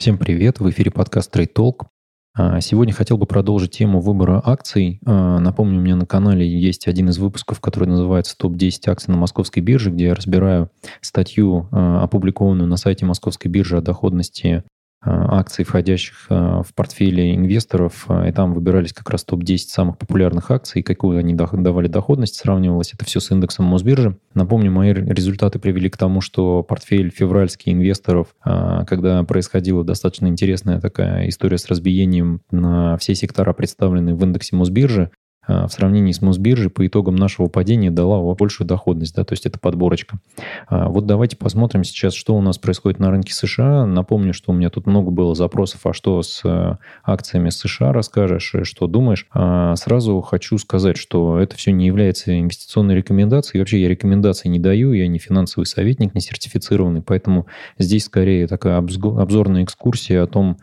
Всем привет, в эфире подкаст Trade Talk. А, сегодня хотел бы продолжить тему выбора акций. А, напомню, у меня на канале есть один из выпусков, который называется «Топ-10 акций на московской бирже», где я разбираю статью, а, опубликованную на сайте московской биржи о доходности акций, входящих а, в портфели инвесторов, а, и там выбирались как раз топ-10 самых популярных акций, какую они давали доходность, сравнивалось это все с индексом Мосбиржи. Напомню, мои результаты привели к тому, что портфель февральский инвесторов, когда происходила достаточно интересная такая история с разбиением на все сектора, представленные в индексе Мосбиржи, а, в сравнении с Мосбиржей по итогам нашего падения дала большую доходность, да, то есть это подборочка. А, вот давайте посмотрим сейчас, что у нас происходит на рынке США. Напомню, что у меня тут много было запросов, а что с э, акциями США расскажешь, что думаешь. А, сразу хочу сказать, что это все не является инвестиционной рекомендацией. вообще я рекомендации не даю, я не финансовый советник, не сертифицированный, поэтому здесь скорее такая обзорная экскурсия о том,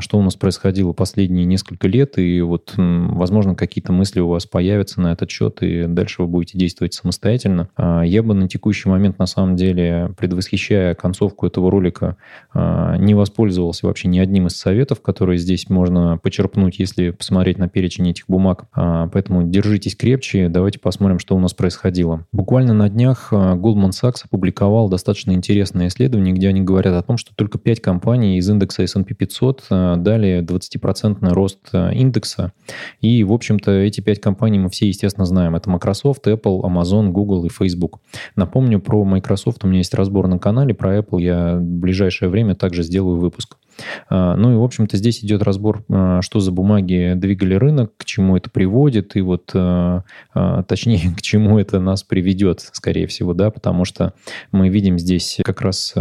что у нас происходило последние несколько лет, и вот, возможно, какие-то мысли у вас появится на этот счет, и дальше вы будете действовать самостоятельно. А, я бы на текущий момент, на самом деле, предвосхищая концовку этого ролика, а, не воспользовался вообще ни одним из советов, которые здесь можно почерпнуть, если посмотреть на перечень этих бумаг. А, поэтому держитесь крепче, давайте посмотрим, что у нас происходило. Буквально на днях Goldman Sachs опубликовал достаточно интересное исследование, где они говорят о том, что только 5 компаний из индекса S&P 500 дали 20% рост индекса. И, в общем-то, эти 5 пять компаний мы все, естественно, знаем. Это Microsoft, Apple, Amazon, Google и Facebook. Напомню, про Microsoft у меня есть разбор на канале, про Apple я в ближайшее время также сделаю выпуск. А, ну и, в общем-то, здесь идет разбор, а, что за бумаги двигали рынок, к чему это приводит, и вот, а, точнее, к чему это нас приведет, скорее всего, да, потому что мы видим здесь как раз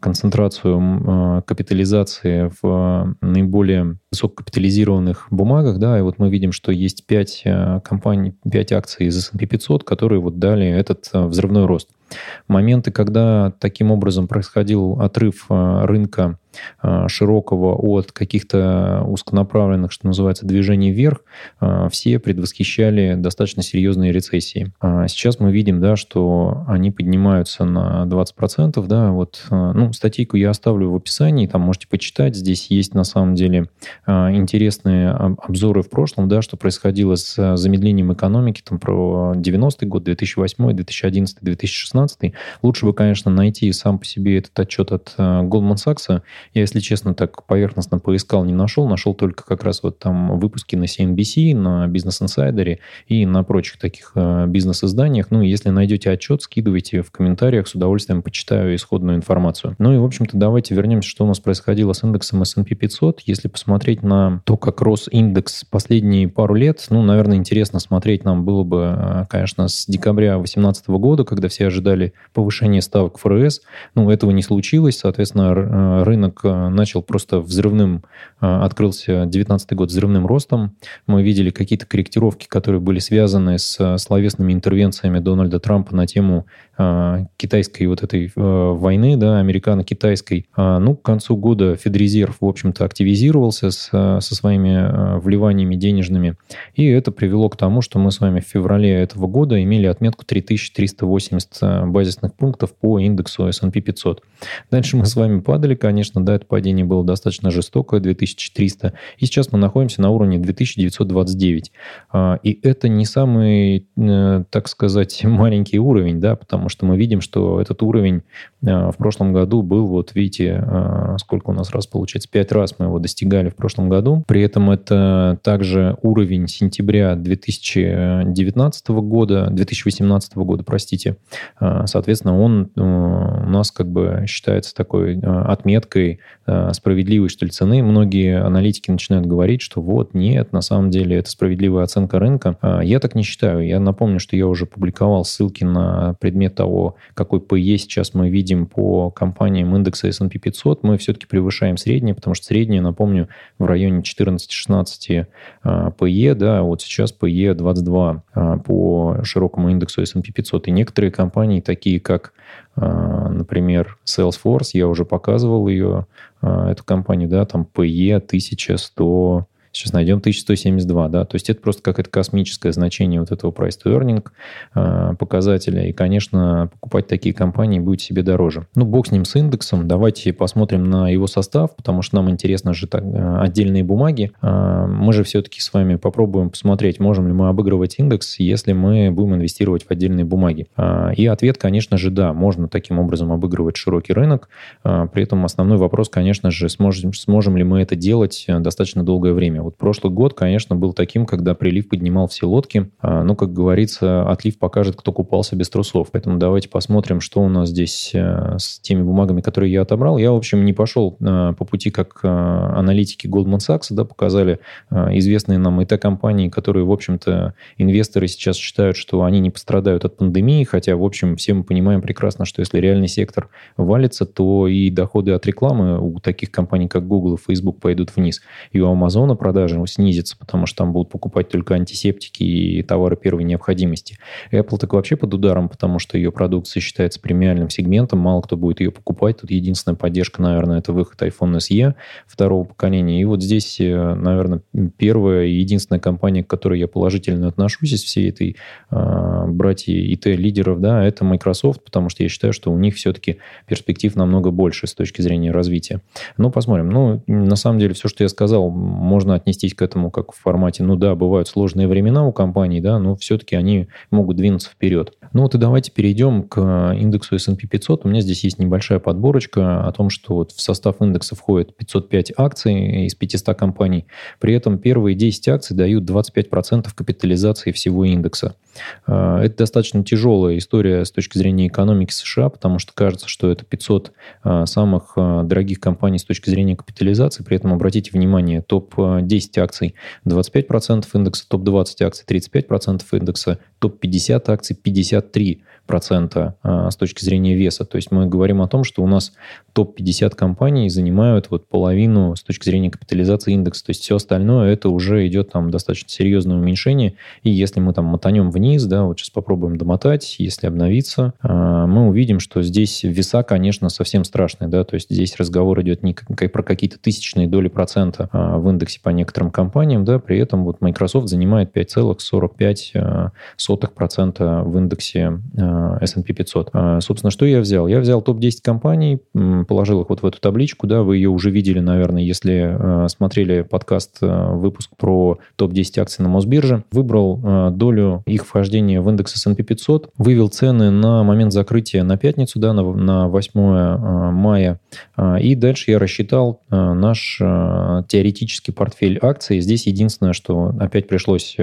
концентрацию капитализации в наиболее высококапитализированных бумагах, да, и вот мы видим, что есть 5 компаний, 5 акций из S&P 500, которые вот дали этот взрывной рост. Моменты, когда таким образом происходил отрыв рынка Э, широкого от каких-то узконаправленных, что называется, движений вверх, э, все предвосхищали достаточно серьезные рецессии. А сейчас мы видим, да, что они поднимаются на 20%. Да, вот, э, ну, статейку я оставлю в описании, там можете почитать. Здесь есть на самом деле интересные обзоры в прошлом, да, что происходило с замедлением экономики там, про 90-й год, 2008, 2011, 2016. Лучше бы, конечно, найти сам по себе этот отчет от Goldman Sachs я, если честно, так поверхностно поискал, не нашел. Нашел только как раз вот там выпуски на CNBC, на Business Insider и на прочих таких э, бизнес-изданиях. Ну, если найдете отчет, скидывайте в комментариях, с удовольствием почитаю исходную информацию. Ну и, в общем-то, давайте вернемся, что у нас происходило с индексом S&P 500. Если посмотреть на то, как рос индекс последние пару лет, ну, наверное, интересно смотреть нам было бы, э, конечно, с декабря 2018 года, когда все ожидали повышения ставок ФРС. Ну, этого не случилось, соответственно, э, рынок э, начал просто взрывным, э, открылся 2019 год взрывным ростом. Мы видели какие-то корректировки, которые были связаны с словесными интервенциями Дональда Трампа на тему китайской вот этой войны, да, американо-китайской. А, ну, к концу года Федрезерв, в общем-то, активизировался с, со своими вливаниями денежными, и это привело к тому, что мы с вами в феврале этого года имели отметку 3380 базисных пунктов по индексу S&P 500. Дальше мы с вами падали, конечно, да, это падение было достаточно жестокое, 2300, и сейчас мы находимся на уровне 2929. А, и это не самый, э, так сказать, маленький уровень, да, потому что мы видим, что этот уровень э, в прошлом году был, вот видите, э, сколько у нас раз получается, пять раз мы его достигали в прошлом году. При этом это также уровень сентября 2019 года, 2018 года, простите. А, соответственно, он у нас как бы считается такой отметкой э, справедливой, что ли, цены, многие аналитики начинают говорить, что вот, нет, на самом деле это справедливая оценка рынка. А я так не считаю. Я напомню, что я уже публиковал ссылки на предмет того, какой PE сейчас мы видим по компаниям индекса S&P 500. Мы все-таки превышаем среднее, потому что среднее, напомню, в районе 14-16 PE, да, вот сейчас PE 22 а, по широкому индексу S&P 500. И некоторые компании, такие как а, например, Salesforce, я уже показывал ее, а, эту компанию, да, там PE 1100 Сейчас найдем 1172, да, то есть это просто какое-то космическое значение вот этого price to earning э, показателя, и, конечно, покупать такие компании будет себе дороже. Ну, бог с ним с индексом, давайте посмотрим на его состав, потому что нам интересно же так, э, отдельные бумаги. Э, мы же все-таки с вами попробуем посмотреть, можем ли мы обыгрывать индекс, если мы будем инвестировать в отдельные бумаги. Э, и ответ, конечно же, да, можно таким образом обыгрывать широкий рынок, при этом основной вопрос, конечно же, сможем, сможем ли мы это делать э, достаточно долгое время. Вот прошлый год, конечно, был таким, когда прилив поднимал все лодки. А, ну, как говорится, отлив покажет, кто купался без трусов. Поэтому давайте посмотрим, что у нас здесь э, с теми бумагами, которые я отобрал. Я, в общем, не пошел по пути, как аналитики Goldman Sachs да, показали известные нам ИТ-компании, которые, в общем-то, инвесторы сейчас считают, что они не пострадают от пандемии, хотя, в общем, все мы понимаем прекрасно, что если реальный сектор валится, то и доходы от рекламы у таких компаний, как Google и Facebook, пойдут вниз. И у Амазона продажи снизятся, потому что там будут покупать только антисептики и товары первой необходимости. Apple так вообще под ударом, потому что ее продукция считается премиальным сегментом, мало кто будет ее покупать. Тут единственная поддержка, наверное, это выход iPhone SE второго поколения. И вот здесь, э, наверное, первая и единственная компания, к которой я положительно отношусь из всей этой э, братья IT-лидеров, да, это Microsoft, потому что я считаю, что у них все-таки перспектив намного больше с точки зрения развития. Ну, посмотрим. Ну, на самом деле, все, что я сказал, можно отнестись к этому как в формате, ну да, бывают сложные времена у компаний, да, но все-таки они могут двинуться вперед. Ну вот и давайте перейдем к индексу S&P 500. У меня здесь есть небольшая подборочка о том, что вот в состав индекса входит 505 акций из 500 компаний. При этом первые 10 акций дают 25% капитализации всего индекса. А, это достаточно тяжелая история с точки зрения экономики США, потому что кажется, что это 500 а, самых дорогих компаний с точки зрения капитализации. При этом обратите внимание, топ-10 акций 25% индекса, топ-20 акций 35% индекса, топ-50 акций 53% процента а, с точки зрения веса. То есть мы говорим о том, что у нас топ-50 компаний занимают вот половину с точки зрения капитализации индекса. То есть все остальное это уже идет там достаточно серьезное уменьшение. И если мы там мотанем вниз, да, вот сейчас попробуем домотать, если обновиться, а, мы увидим, что здесь веса, конечно, совсем страшные. Да? То есть здесь разговор идет не про какие-то тысячные доли процента а, в индексе по некоторым компаниям, да, при этом вот Microsoft занимает 5,45% в индексе S&P 500. А, собственно, что я взял? Я взял топ-10 компаний, положил их вот в эту табличку, да, вы ее уже видели, наверное, если а, смотрели подкаст, выпуск про топ-10 акций на Мосбирже. Выбрал долю их вхождения в индекс S&P 500, вывел цены на момент закрытия на пятницу, да, на, на 8 мая, и дальше я рассчитал наш теоретический портфель акций. Здесь единственное, что опять пришлось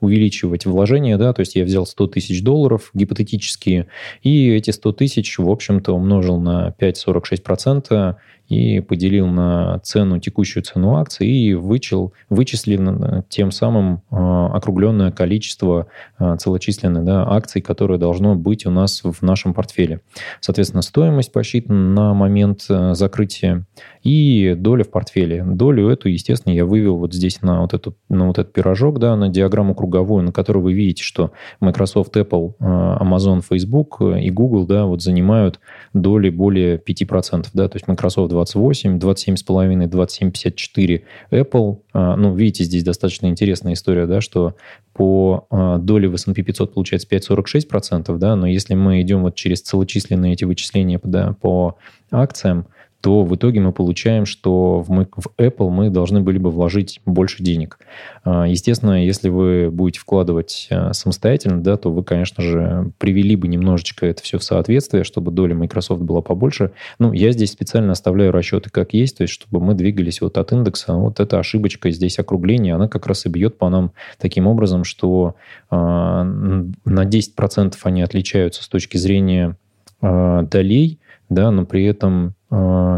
увеличивать вложения, да, то есть я взял 100 тысяч долларов гипотетически практически. И эти 100 тысяч, в общем-то, умножил на 5,46%, и поделил на цену, текущую цену акций и вычел, вычислил тем самым а, округленное количество а, целочисленных да, акций, которые должно быть у нас в нашем портфеле. Соответственно, стоимость посчитана на момент закрытия и доля в портфеле. Долю эту, естественно, я вывел вот здесь на вот, эту, на вот этот пирожок, да, на диаграмму круговую, на которой вы видите, что Microsoft, Apple, Amazon, Facebook и Google да, вот занимают доли более 5%. Да, то есть Microsoft 28, 27,5, 27,54 Apple. А, ну, видите, здесь достаточно интересная история, да, что по а, доле в S&P 500 получается 5,46%, да, но если мы идем вот через целочисленные эти вычисления да, по акциям, то в итоге мы получаем, что в, мы, в Apple мы должны были бы вложить больше денег. А, естественно, если вы будете вкладывать а, самостоятельно, да, то вы, конечно же, привели бы немножечко это все в соответствие, чтобы доля Microsoft была побольше. Ну, я здесь специально оставляю расчеты как есть, то есть чтобы мы двигались вот от индекса. Вот эта ошибочка здесь округление, она как раз и бьет по нам таким образом, что э, на 10% они отличаются с точки зрения э, долей, да, но при этом а,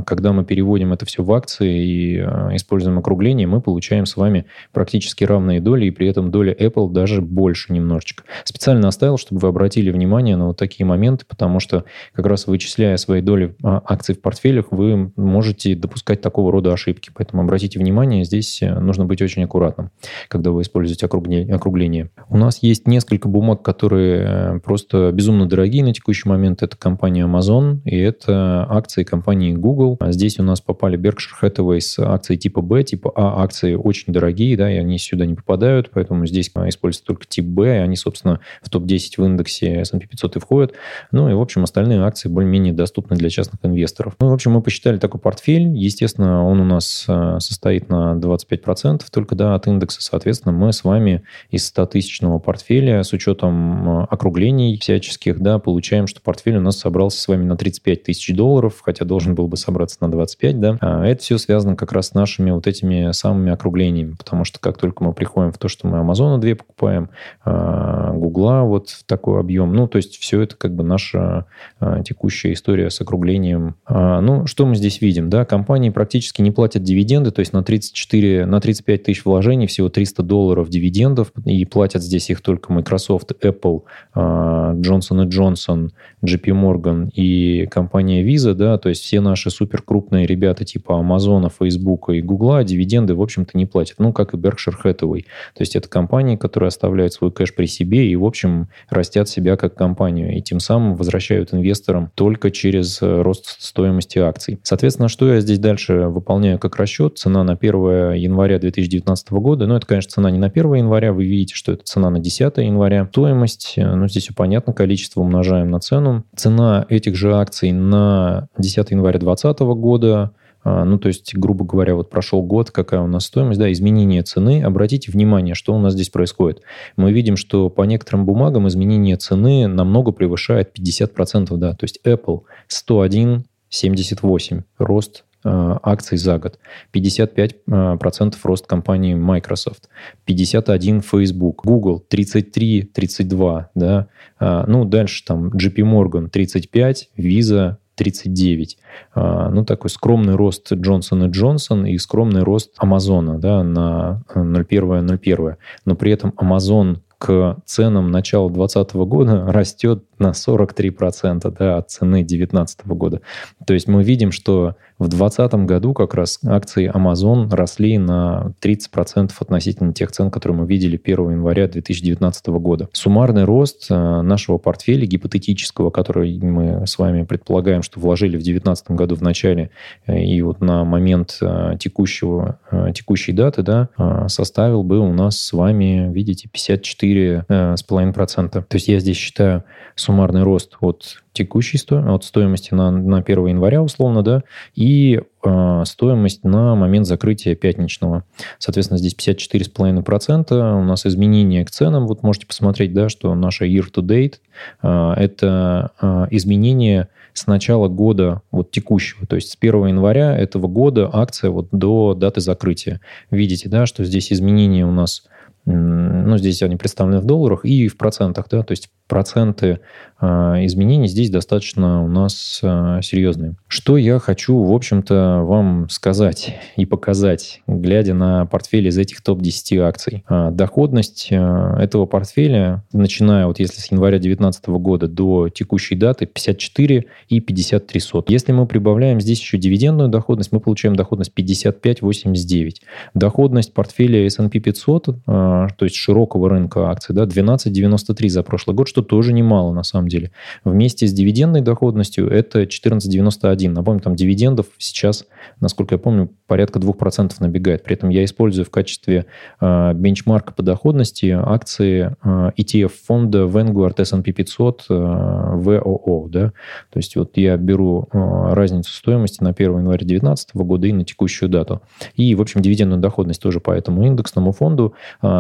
когда мы переводим это все в акции и а, используем округление, мы получаем с вами практически равные доли, и при этом доля Apple даже больше немножечко. Специально оставил, чтобы вы обратили внимание на вот такие моменты, потому что как раз вычисляя свои доли а, акций в портфелях, вы можете допускать такого рода ошибки. Поэтому обратите внимание, здесь э, нужно быть очень аккуратным, когда вы используете округление. У нас есть несколько бумаг, которые э, просто безумно дорогие на текущий момент. Это компания Amazon, и это акции компании компании Google. А здесь у нас попали Berkshire Hathaway с акцией типа B, типа А акции очень дорогие, да, и они сюда не попадают, поэтому здесь используется только тип Б, и они, собственно, в топ-10 в индексе S&P 500 и входят. Ну и, в общем, остальные акции более-менее доступны для частных инвесторов. Ну, в общем, мы посчитали такой портфель. Естественно, он у нас э, состоит на 25% только, да, от индекса. Соответственно, мы с вами из 100-тысячного портфеля с учетом округлений всяческих, да, получаем, что портфель у нас собрался с вами на 35 тысяч долларов, хотя должен был бы собраться на 25, да. А это все связано как раз с нашими вот этими самыми округлениями, потому что как только мы приходим в то, что мы Амазона 2 покупаем, а, Гугла вот в такой объем, ну, то есть все это как бы наша а, текущая история с округлением. А, ну, что мы здесь видим, да, компании практически не платят дивиденды, то есть на 34, на 35 тысяч вложений всего 300 долларов дивидендов, и платят здесь их только Microsoft, Apple, Johnson Johnson, JP Morgan и компания Visa, да, то есть все наши супер крупные ребята типа Amazon, Facebook и Google дивиденды, в общем-то, не платят. Ну, как и Berkshire Hathaway. То есть это компании, которые оставляют свой кэш при себе и, в общем, растят себя как компанию. И тем самым возвращают инвесторам только через э, рост стоимости акций. Соответственно, что я здесь дальше выполняю как расчет? Цена на 1 января 2019 года. Ну, это, конечно, цена не на 1 января. Вы видите, что это цена на 10 января. Стоимость, э, ну, здесь все понятно, количество умножаем на цену. Цена этих же акций на 10 января 2020 года а, ну, то есть, грубо говоря, вот прошел год, какая у нас стоимость, да, изменение цены. Обратите внимание, что у нас здесь происходит. Мы видим, что по некоторым бумагам изменение цены намного превышает 50%, да, то есть Apple 101,78 рост а, акций за год, 55% а, рост компании Microsoft, 51 Facebook, Google 33-32, да, ну дальше там JP Morgan 35, Visa 39. А, ну, такой скромный рост Джонсон и Джонсон и скромный рост Амазона да, на 0,1-0,1. Но при этом Амазон к ценам начала 2020 года растет на 43% да, от цены 2019 года. То есть мы видим, что в 2020 году как раз акции Amazon росли на 30% относительно тех цен, которые мы видели 1 января 2019 года. Суммарный рост э, нашего портфеля гипотетического, который мы с вами предполагаем, что вложили в 2019 году в начале э, и вот на момент э, текущего, текущей даты, да, составил бы у нас с вами, видите, 54,5%. То есть я здесь считаю суммарный рост от текущей сто... от стоимости на, на 1 января, условно, да, и э, стоимость на момент закрытия пятничного. Соответственно, здесь 54,5%. У нас изменения к ценам. Вот можете посмотреть, да, что наша year-to-date э, – это э, изменение с начала года вот текущего, то есть с 1 января этого года акция вот до даты закрытия. Видите, да, что здесь изменения у нас ну, здесь они представлены в долларах и в процентах, да, то есть проценты а, изменений здесь достаточно у нас а, серьезные. Что я хочу, в общем-то, вам сказать и показать, глядя на портфель из этих топ-10 акций. А, доходность этого портфеля, начиная вот если с января 2019 года до текущей даты, 54 и 53 сот. Если мы прибавляем здесь еще дивидендную доходность, мы получаем доходность 55,89. Доходность портфеля S&P 500, то есть широкого рынка акций, да, 12,93 за прошлый год, что тоже немало на самом деле. Вместе с дивидендной доходностью это 14,91. Напомню, там дивидендов сейчас, насколько я помню, порядка 2% набегает. При этом я использую в качестве э, бенчмарка по доходности акции э, ETF фонда Vanguard S&P 500 э, VOO. Да? То есть вот я беру э, разницу стоимости на 1 января 2019 года и на текущую дату. И, в общем, дивидендную доходность тоже по этому индексному фонду.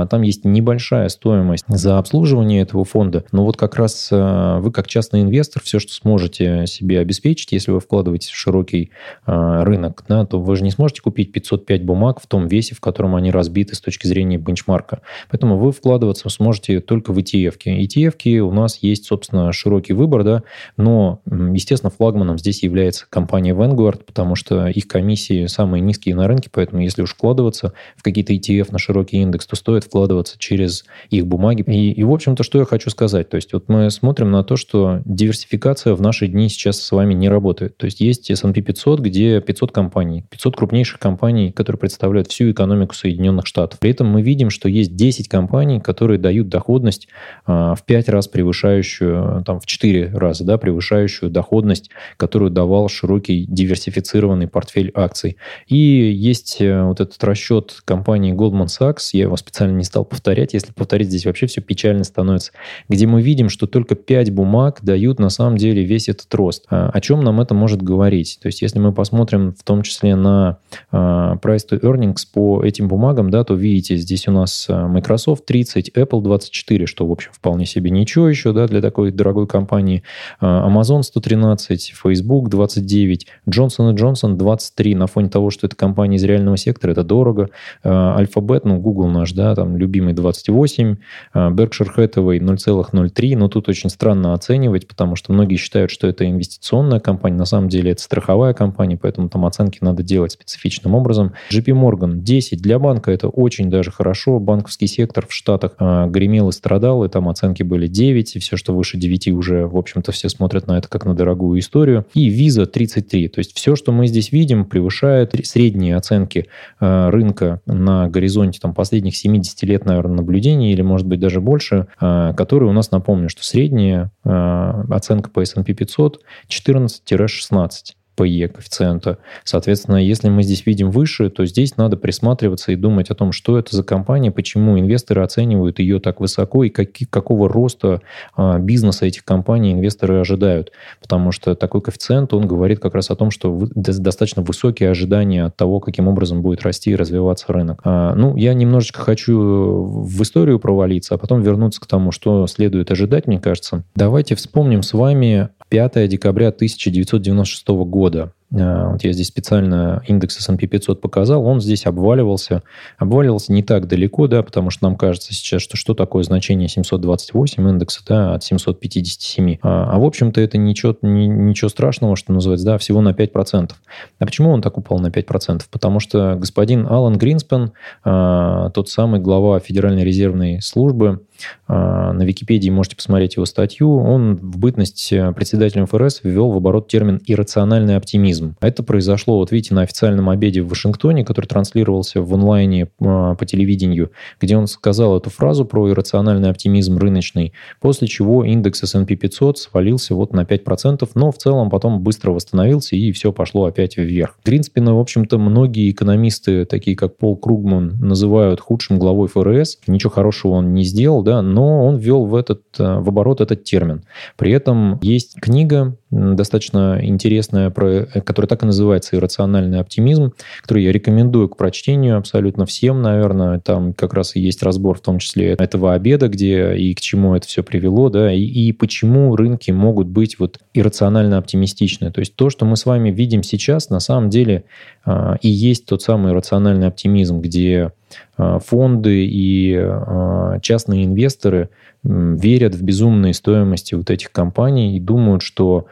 Там есть небольшая стоимость за обслуживание этого фонда, но вот как раз э, вы как частный инвестор все, что сможете себе обеспечить, если вы вкладываетесь в широкий э, рынок, да, то вы же не сможете купить 505 бумаг в том весе, в котором они разбиты с точки зрения бенчмарка. Поэтому вы вкладываться сможете только в ETF. -ки. ETF у нас есть, собственно, широкий выбор, да, но, естественно, флагманом здесь является компания Vanguard, потому что их комиссии самые низкие на рынке, поэтому если уж вкладываться в какие-то ETF на широкий индекс, то стоит вкладываться вкладываться через их бумаги. И, и в общем-то, что я хочу сказать. То есть вот мы смотрим на то, что диверсификация в наши дни сейчас с вами не работает. То есть есть S&P 500, где 500 компаний, 500 крупнейших компаний, которые представляют всю экономику Соединенных Штатов. При этом мы видим, что есть 10 компаний, которые дают доходность а, в 5 раз превышающую, там, в 4 раза, да, превышающую доходность, которую давал широкий диверсифицированный портфель акций. И есть э, вот этот расчет компании Goldman Sachs, я его специально не стал повторять, если повторить, здесь вообще все печально становится, где мы видим, что только 5 бумаг дают на самом деле весь этот рост. А, о чем нам это может говорить? То есть если мы посмотрим в том числе на а, price to earnings по этим бумагам, да, то видите, здесь у нас а, Microsoft 30, Apple 24, что, в общем, вполне себе ничего еще да, для такой дорогой компании, Amazon 113, Facebook 29, Johnson Johnson 23 на фоне того, что это компания из реального сектора, это дорого. Alphabet, ну, Google наш, да, там любимый 28, Berkshire Hathaway 0,03, но тут очень странно оценивать, потому что многие считают, что это инвестиционная компания, на самом деле это страховая компания, поэтому там оценки надо делать специфичным образом. JP Morgan 10 для банка это очень даже хорошо. Банковский сектор в Штатах э, гремел и страдал, и там оценки были 9, и все, что выше 9 уже, в общем-то, все смотрят на это как на дорогую историю. И Visa 33. То есть все, что мы здесь видим, превышает средние оценки э, рынка на горизонте там, последних 70 лет, наверное, наблюдений, или, может быть, даже больше, э, которые у нас, напомню, что средняя э, оценка по S&P 500 14-16. PE коэффициента. Соответственно, если мы здесь видим выше, то здесь надо присматриваться и думать о том, что это за компания, почему инвесторы оценивают ее так высоко и как, какого роста а, бизнеса этих компаний инвесторы ожидают. Потому что такой коэффициент, он говорит как раз о том, что достаточно высокие ожидания от того, каким образом будет расти и развиваться рынок. А, ну, я немножечко хочу в историю провалиться, а потом вернуться к тому, что следует ожидать, мне кажется. Давайте вспомним с вами 5 декабря 1996 года. Э, вот я здесь специально индекс S&P 500 показал, он здесь обваливался. Обваливался не так далеко, да, потому что нам кажется сейчас, что что такое значение 728 индекса, да, от 757. А, а в общем-то это ничего, ни, ничего страшного, что называется, да, всего на 5%. А почему он так упал на 5%? Потому что господин Алан Гринспен, а, тот самый глава Федеральной резервной службы, а, на Википедии можете посмотреть его статью, он в бытность председателем ФРС ввел в оборот термин «иррациональный оптимизм» оптимизм. Это произошло, вот видите, на официальном обеде в Вашингтоне, который транслировался в онлайне а, по телевидению, где он сказал эту фразу про иррациональный оптимизм рыночный, после чего индекс S&P 500 свалился вот на 5%, но в целом потом быстро восстановился и все пошло опять вверх. Гринспена, в общем-то, многие экономисты, такие как Пол Кругман, называют худшим главой ФРС. Ничего хорошего он не сделал, да, но он ввел в, этот, а, в оборот этот термин. При этом есть книга достаточно интересная, которая так и называется «Иррациональный оптимизм», которую я рекомендую к прочтению абсолютно всем, наверное. Там как раз и есть разбор в том числе этого обеда, где и к чему это все привело, да, и, и почему рынки могут быть вот иррационально оптимистичны. То есть то, что мы с вами видим сейчас, на самом деле а, и есть тот самый рациональный оптимизм, где а, фонды и а, частные инвесторы верят в безумные стоимости вот этих компаний и думают, что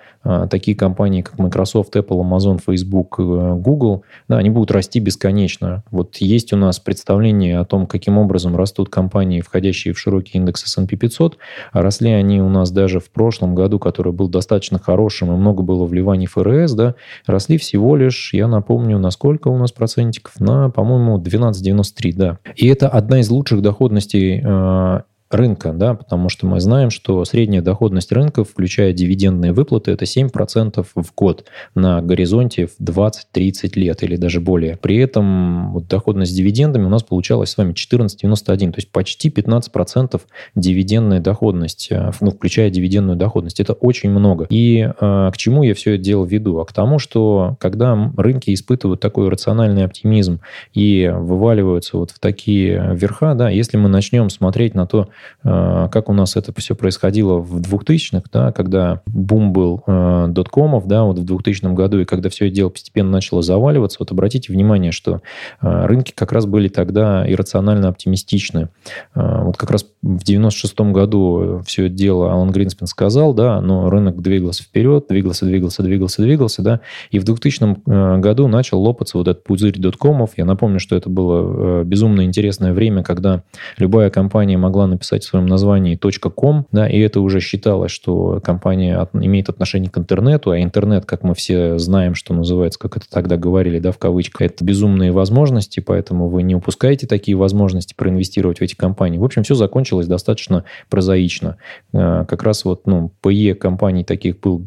такие компании, как Microsoft, Apple, Amazon, Facebook, э, Google, да, они будут расти бесконечно. Вот есть у нас представление о том, каким образом растут компании, входящие в широкий индекс S&P 500. А росли они у нас даже в прошлом году, который был достаточно хорошим, и много было вливаний ФРС, да, росли всего лишь, я напомню, на сколько у нас процентиков? На, по-моему, 12,93, да. И это одна из лучших доходностей э, рынка, да, потому что мы знаем, что средняя доходность рынка, включая дивидендные выплаты, это 7% в год на горизонте в 20-30 лет или даже более. При этом вот доходность с дивидендами у нас получалась с вами 14,91, то есть почти 15% дивидендная доходность, э, ну, включая дивидендную доходность. Это очень много. И э, к чему я все это дело веду? А к тому, что когда рынки испытывают такой рациональный оптимизм и вываливаются вот в такие верха, да, если мы начнем смотреть на то, как у нас это все происходило в 2000-х, да, когда бум был доткомов, да, вот в 2000 году, и когда все это дело постепенно начало заваливаться, вот обратите внимание, что рынки как раз были тогда иррационально оптимистичны. Вот как раз в 96 году все это дело Алан Гринспен сказал, да, но рынок двигался вперед, двигался, двигался, двигался, двигался, да, и в 2000 году начал лопаться вот этот пузырь доткомов. Я напомню, что это было э, безумно интересное время, когда любая компания могла написать в своем названии .com, да, и это уже считалось, что компания от, имеет отношение к интернету, а интернет, как мы все знаем, что называется, как это тогда говорили, да, в кавычках, это безумные возможности, поэтому вы не упускаете такие возможности проинвестировать в эти компании. В общем, все закончилось достаточно прозаично. Э, как раз вот, ну, PE компаний таких был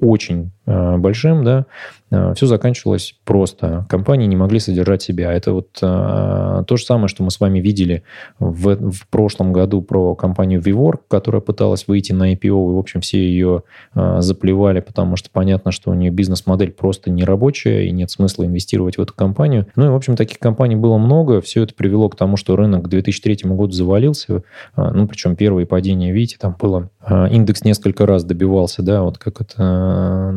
очень э, большим, да, э, все заканчивалось просто. Компании не могли содержать себя. Это вот э, то же самое, что мы с вами видели в, в прошлом году про компанию VWork, которая пыталась выйти на IPO, и, в общем, все ее заплевали, потому что понятно, что у нее бизнес-модель просто не рабочая, и нет смысла инвестировать в эту компанию. Ну и, в общем, таких компаний было много. Все это привело к тому, что рынок к 2003 году завалился. Ну, причем первые падения, видите, там было... Индекс несколько раз добивался, да, вот как это Э,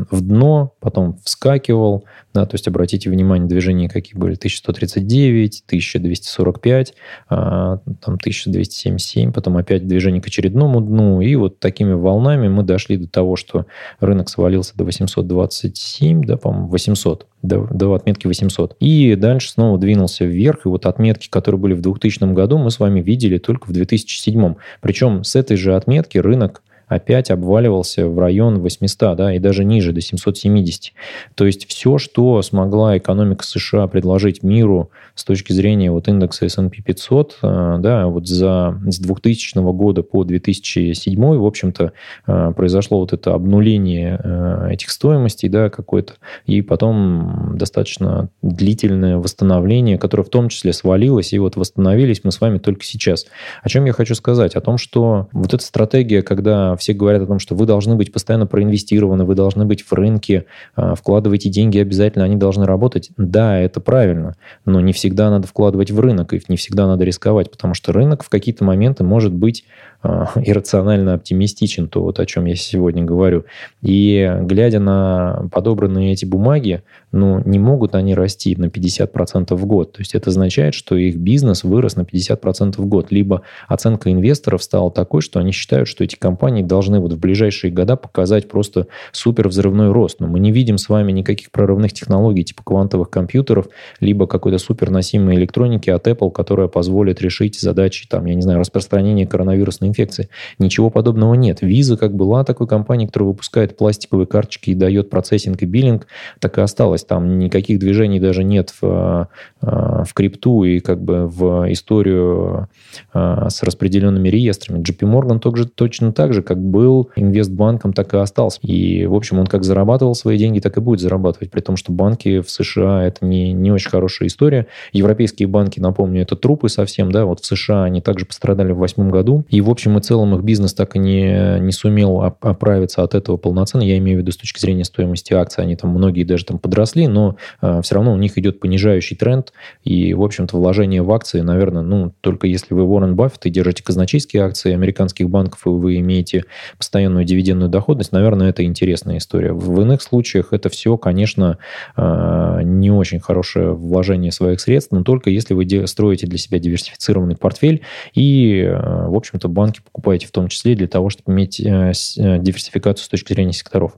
в дно, потом вскакивал, да, то есть обратите внимание, движения какие были, 1139, 1245, а, там 1277, потом опять движение к очередному дну, и вот такими волнами мы дошли до того, что рынок свалился до 827, да, по-моему, 800, до, до отметки 800. И дальше снова двинулся вверх, и вот отметки, которые были в 2000 году, мы с вами видели только в 2007. Причем с этой же отметки рынок опять обваливался в район 800, да, и даже ниже, до 770. То есть все, что смогла экономика США предложить миру с точки зрения вот индекса S&P 500, э, да, вот за, с 2000 года по 2007, в общем-то, э, произошло вот это обнуление э, этих стоимостей, да, какое-то, и потом достаточно длительное восстановление, которое в том числе свалилось, и вот восстановились мы с вами только сейчас. О чем я хочу сказать? О том, что вот эта стратегия, когда все говорят о том, что вы должны быть постоянно проинвестированы, вы должны быть в рынке, а, вкладывайте деньги обязательно, они должны работать. Да, это правильно, но не всегда надо вкладывать в рынок, и не всегда надо рисковать, потому что рынок в какие-то моменты может быть иррационально оптимистичен, то вот о чем я сегодня говорю. И глядя на подобранные эти бумаги, ну, не могут они расти на 50% в год. То есть это означает, что их бизнес вырос на 50% в год. Либо оценка инвесторов стала такой, что они считают, что эти компании должны вот в ближайшие года показать просто супер взрывной рост. Но мы не видим с вами никаких прорывных технологий типа квантовых компьютеров, либо какой-то супер носимой электроники от Apple, которая позволит решить задачи, там, я не знаю, распространения коронавирусной инфекции. Ничего подобного нет. Visa как была такой компанией, которая выпускает пластиковые карточки и дает процессинг и биллинг, так и осталось. Там никаких движений даже нет в, э, в крипту и как бы в историю э, с распределенными реестрами. JP Morgan также, точно так же, как был инвестбанком, так и остался. И, в общем, он как зарабатывал свои деньги, так и будет зарабатывать, при том, что банки в США это не, не очень хорошая история. Европейские банки, напомню, это трупы совсем, да, вот в США они также пострадали в восьмом году. И, в общем и целом, их бизнес так и не, не сумел оправиться от этого полноценно. Я имею в виду с точки зрения стоимости акций. Они там, многие даже там подросли, но э, все равно у них идет понижающий тренд. И, в общем-то, вложение в акции, наверное, ну, только если вы Уоррен Баффет и держите казначейские акции американских банков, и вы имеете постоянную дивидендную доходность, наверное, это интересная история. В иных случаях это все, конечно, э, не очень хорошее вложение своих средств, но только если вы строите для себя диверсифицированный портфель и, э, в общем-то, банки покупаете в том числе для того, чтобы иметь э, диверсификацию с точки зрения секторов.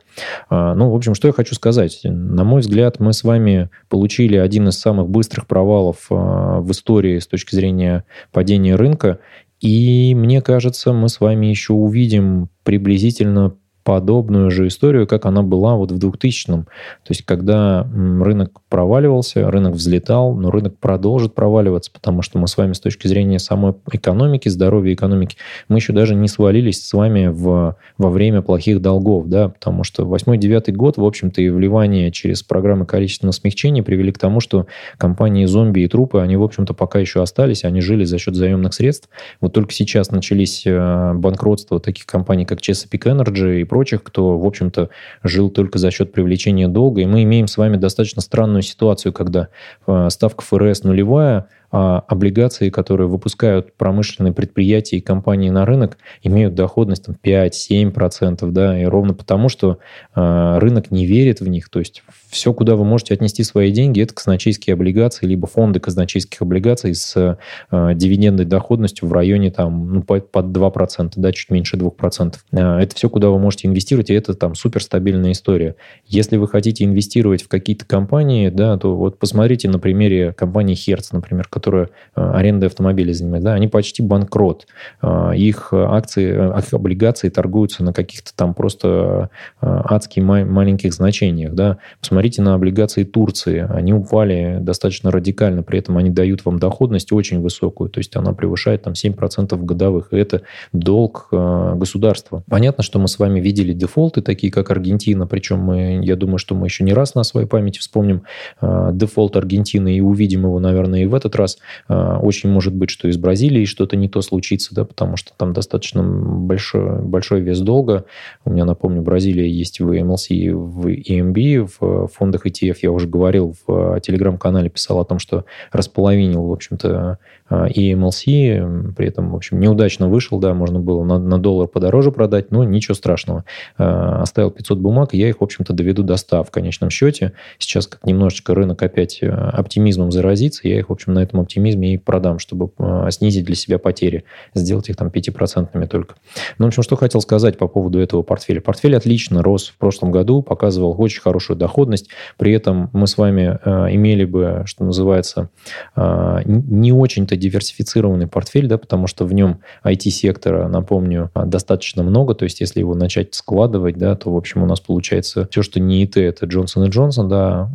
Ну, в общем, что я хочу сказать. На мой взгляд, мы с вами получили один из самых быстрых провалов в истории с точки зрения падения рынка. И мне кажется, мы с вами еще увидим приблизительно подобную же историю, как она была вот в 2000-м. То есть, когда рынок проваливался, рынок взлетал, но рынок продолжит проваливаться, потому что мы с вами с точки зрения самой экономики, здоровья экономики, мы еще даже не свалились с вами в, во время плохих долгов, да, потому что 8-9 год, в общем-то, и вливание через программы количественного смягчения привели к тому, что компании зомби и трупы, они, в общем-то, пока еще остались, они жили за счет заемных средств. Вот только сейчас начались э, банкротства таких компаний, как Chesapeake Energy и прочих, кто, в общем-то, жил только за счет привлечения долга. И мы имеем с вами достаточно странную ситуацию, когда э, ставка ФРС нулевая, облигации, которые выпускают промышленные предприятия и компании на рынок, имеют доходность там, 5-7%, да, и ровно потому, что э, рынок не верит в них, то есть все, куда вы можете отнести свои деньги, это казначейские облигации, либо фонды казначейских облигаций с э, дивидендной доходностью в районе там, ну, под 2%, да, чуть меньше 2%. Э, это все, куда вы можете инвестировать, и это там суперстабильная история. Если вы хотите инвестировать в какие-то компании, да, то вот посмотрите на примере компании Hertz, например, которая э, арендой автомобилей занимает, да, они почти банкрот. Э, их акции, э, их облигации торгуются на каких-то там просто э, адски маленьких значениях, да. Посмотрите на облигации Турции. Они упали достаточно радикально, при этом они дают вам доходность очень высокую, то есть она превышает там 7% годовых. И это долг государства. Понятно, что мы с вами видели дефолты, такие как Аргентина, причем мы, я думаю, что мы еще не раз на своей памяти вспомним дефолт Аргентины и увидим его, наверное, и в этот раз. Э, очень может быть, что из Бразилии что-то не то случится, да, потому что там достаточно большой, большой вес долга. У меня, напомню, Бразилия есть в MLC и в EMB, в фондах ETF я уже говорил в э, телеграм-канале, писал о том, что располовинил, в общем-то, э, и MLC, при этом, в общем, неудачно вышел, да, можно было на, на доллар подороже продать, но ничего страшного. Э, оставил 500 бумаг, я их, в общем-то, доведу до 100 в конечном счете. Сейчас как немножечко рынок опять оптимизмом заразится, я их, в общем, на этом оптимизме и продам, чтобы снизить для себя потери, сделать их там 5% только. Ну, в общем, что хотел сказать по поводу этого портфеля. Портфель отлично рос в прошлом году, показывал очень хорошую доходность. При этом мы с вами э, имели бы, что называется, э, не очень-то диверсифицированный портфель, да, потому что в нем IT-сектора, напомню, достаточно много. То есть, если его начать складывать, да, то, в общем, у нас получается все, что не ИТ, это Джонсон и Джонсон, да,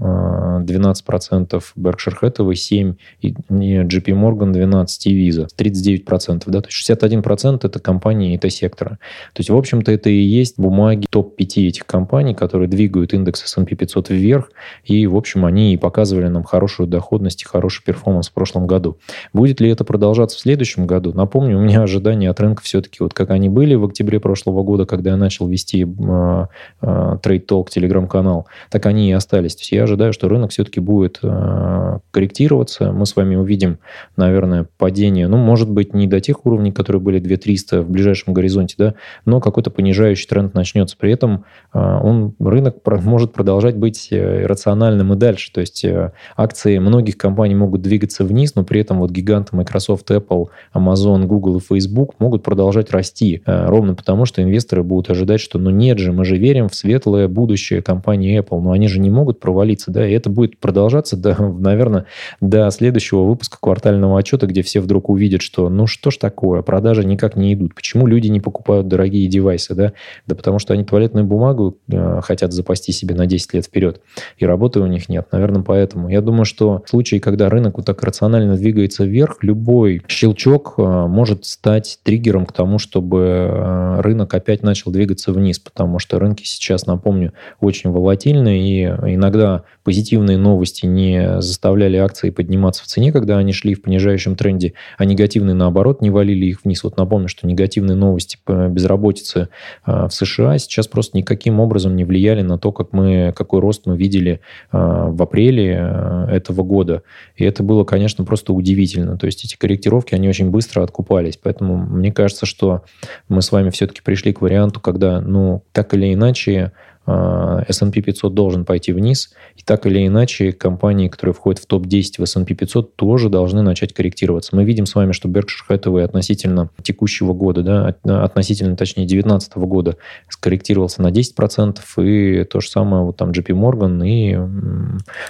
12%, Berkshire Hathaway 7%, и JP Morgan 12% и Visa 39%, да, то есть 61% это компании ИТ-сектора. То есть, в общем-то, это и есть бумаги топ-5 этих компаний, которые двигают индекс S&P 500 вверх, и, в общем, они и показывали нам хорошую доходность и хороший перформанс в прошлом году. Будет ли это продолжаться в следующем году? Напомню, у меня ожидания от рынка все-таки вот как они были в октябре прошлого года, когда я начал вести э, э, Trade Talk, телеграм-канал, так они и остались. То есть я ожидаю, что рынок все-таки будет э, корректироваться. Мы с вами увидим, наверное, падение, ну, может быть, не до тех уровней, которые были 2300 в ближайшем горизонте, да, но какой-то понижающий тренд начнется. При этом он, рынок может продолжать быть э, рациональным и дальше. То есть э, акции многих компаний могут двигаться вниз, но при этом вот гиганты Microsoft, Apple, Amazon, Google и Facebook могут продолжать расти. Э, ровно потому, что инвесторы будут ожидать, что ну нет же, мы же верим в светлое будущее компании Apple, но они же не могут провалиться, да, и это будет продолжаться, до, наверное, до следующего выпуска квартального отчета, где все вдруг увидят, что ну что ж такое, продажи никак не идут. Почему люди не покупают дорогие девайсы, да? Да потому что они туалетную бумагу э, хотят запасти себе на 10 лет вперед, вперед. И работы у них нет. Наверное, поэтому. Я думаю, что в случае, когда рынок вот так рационально двигается вверх, любой щелчок э, может стать триггером к тому, чтобы э, рынок опять начал двигаться вниз, потому что рынки сейчас, напомню, очень волатильны, и иногда позитивные новости не заставляли акции подниматься в цене, когда они шли в понижающем тренде, а негативные, наоборот, не валили их вниз. Вот напомню, что негативные новости по безработице э, в США сейчас просто никаким образом не влияли на то, как мы, какой рост мы видели а, в апреле э, этого года. И это было, конечно, просто удивительно. То есть эти корректировки, они очень быстро откупались. Поэтому мне кажется, что мы с вами все-таки пришли к варианту, когда, ну, так или иначе, а, S&P 500 должен пойти вниз, и так или иначе компании, которые входят в топ-10 в S&P 500, тоже должны начать корректироваться. Мы видим с вами, что Berkshire Hathaway относительно текущего года, да, относительно, точнее, 2019 года скорректировался на 10%, и то же самое вот там JP Morgan, и,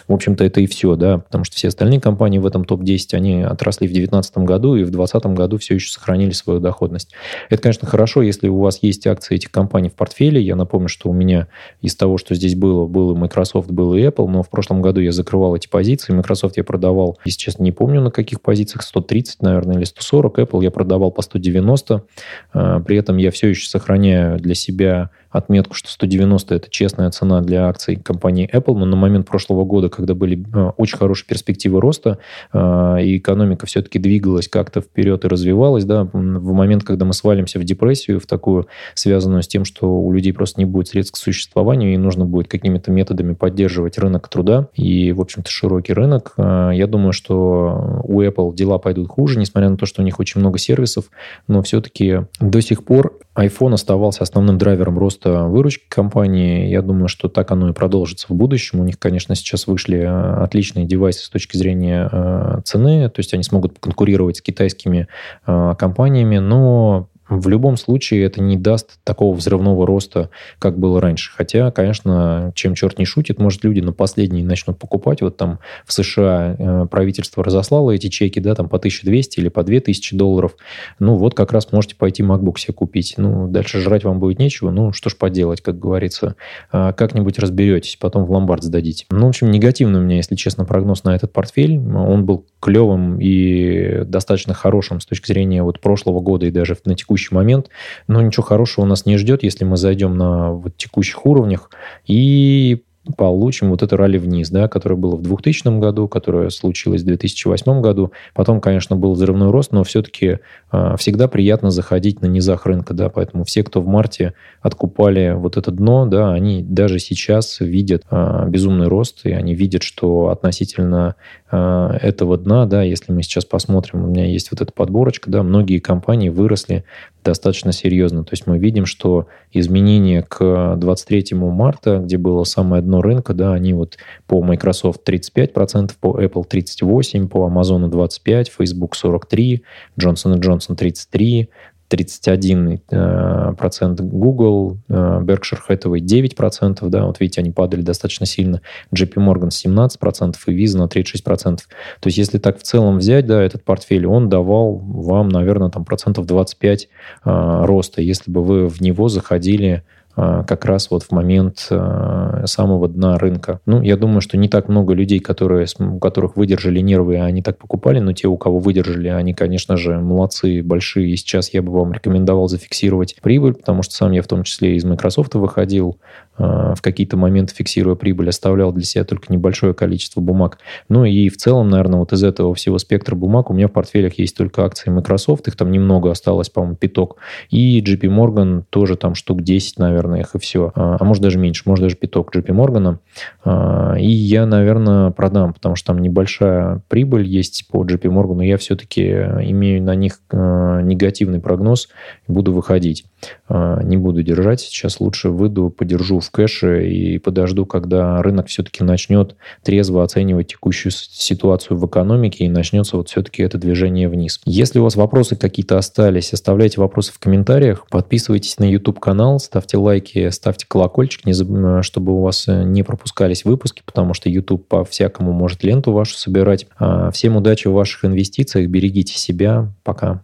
в общем-то, это и все, да, потому что все остальные компании в этом топ-10, они отросли в 2019 году, и в 2020 году все еще сохранили свою доходность. Это, конечно, хорошо, если у вас есть акции этих компаний в портфеле. Я напомню, что у меня из того, что здесь было, был и Microsoft, был и Apple, но в прошлом году я закрывал эти позиции. Microsoft я продавал, если честно, не помню на каких позициях, 130, наверное, или 140. Apple я продавал по 190. А, при этом я все еще сохраняю для себя отметку, что 190 это честная цена для акций компании Apple, но на момент прошлого года, когда были э, очень хорошие перспективы роста, э, и экономика все-таки двигалась как-то вперед и развивалась, да, в момент, когда мы свалимся в депрессию, в такую, связанную с тем, что у людей просто не будет средств к существованию, и нужно будет какими-то методами поддерживать рынок труда и, в общем-то, широкий рынок. А, я думаю, что у Apple дела пойдут хуже, несмотря на то, что у них очень много сервисов, но все-таки до сих пор iPhone оставался основным драйвером роста выручки компании. Я думаю, что так оно и продолжится в будущем. У них, конечно, сейчас вышли а, отличные девайсы с точки зрения а, цены, то есть они смогут конкурировать с китайскими компаниями, но в любом случае это не даст такого взрывного роста, как было раньше. Хотя, конечно, чем черт не шутит, может, люди на последние начнут покупать. Вот там в США э, правительство разослало эти чеки, да, там по 1200 или по 2000 долларов. Ну, вот как раз можете пойти MacBook себе купить. Ну, дальше жрать вам будет нечего. Ну, что ж поделать, как говорится. А, как-нибудь разберетесь, потом в ломбард сдадите. Ну, в общем, негативный у меня, если честно, прогноз на этот портфель. Он был клевым и достаточно хорошим с точки зрения вот прошлого года и даже на текущий текущий момент, но ничего хорошего нас не ждет, если мы зайдем на вот текущих уровнях и получим вот это ралли вниз, да, которое было в 2000 году, которое случилось в 2008 году. Потом, конечно, был взрывной рост, но все-таки э, всегда приятно заходить на низах рынка, да, поэтому все, кто в марте откупали вот это дно, да, они даже сейчас видят э, безумный рост, и они видят, что относительно этого дна, да, если мы сейчас посмотрим, у меня есть вот эта подборочка, да, многие компании выросли достаточно серьезно. То есть мы видим, что изменения к 23 марта, где было самое дно рынка, да, они вот по Microsoft 35%, по Apple 38%, по Amazon 25%, Facebook 43%, Johnson Johnson 33%, 31% э, Google, э, Berkshire Hathaway 9%, да, вот видите, они падали достаточно сильно, JP Morgan 17% и Visa на 36%. То есть если так в целом взять, да, этот портфель, он давал вам, наверное, там процентов 25 э, роста, если бы вы в него заходили как раз вот в момент а, самого дна рынка. Ну, я думаю, что не так много людей, которые, у которых выдержали нервы, они так покупали, но те, у кого выдержали, они, конечно же, молодцы, большие. И сейчас я бы вам рекомендовал зафиксировать прибыль, потому что сам я в том числе из Microsoft выходил, а, в какие-то моменты, фиксируя прибыль, оставлял для себя только небольшое количество бумаг. Ну и в целом, наверное, вот из этого всего спектра бумаг у меня в портфелях есть только акции Microsoft, их там немного осталось, по-моему, пяток. И JP Morgan тоже там штук 10, наверное, их и все. А, а может даже меньше, может даже пяток JP Morgan. А, и я, наверное, продам, потому что там небольшая прибыль есть по JP Morgan, но я все-таки имею на них негативный прогноз и буду выходить. Не буду держать сейчас, лучше выйду, подержу в кэше и подожду, когда рынок все-таки начнет трезво оценивать текущую ситуацию в экономике и начнется вот все-таки это движение вниз. Если у вас вопросы какие-то остались, оставляйте вопросы в комментариях, подписывайтесь на YouTube-канал, ставьте лайки, ставьте колокольчик, не заб... чтобы у вас э, не пропускались выпуски, потому что YouTube по-всякому может ленту вашу собирать. А, всем удачи в ваших инвестициях, берегите себя, пока.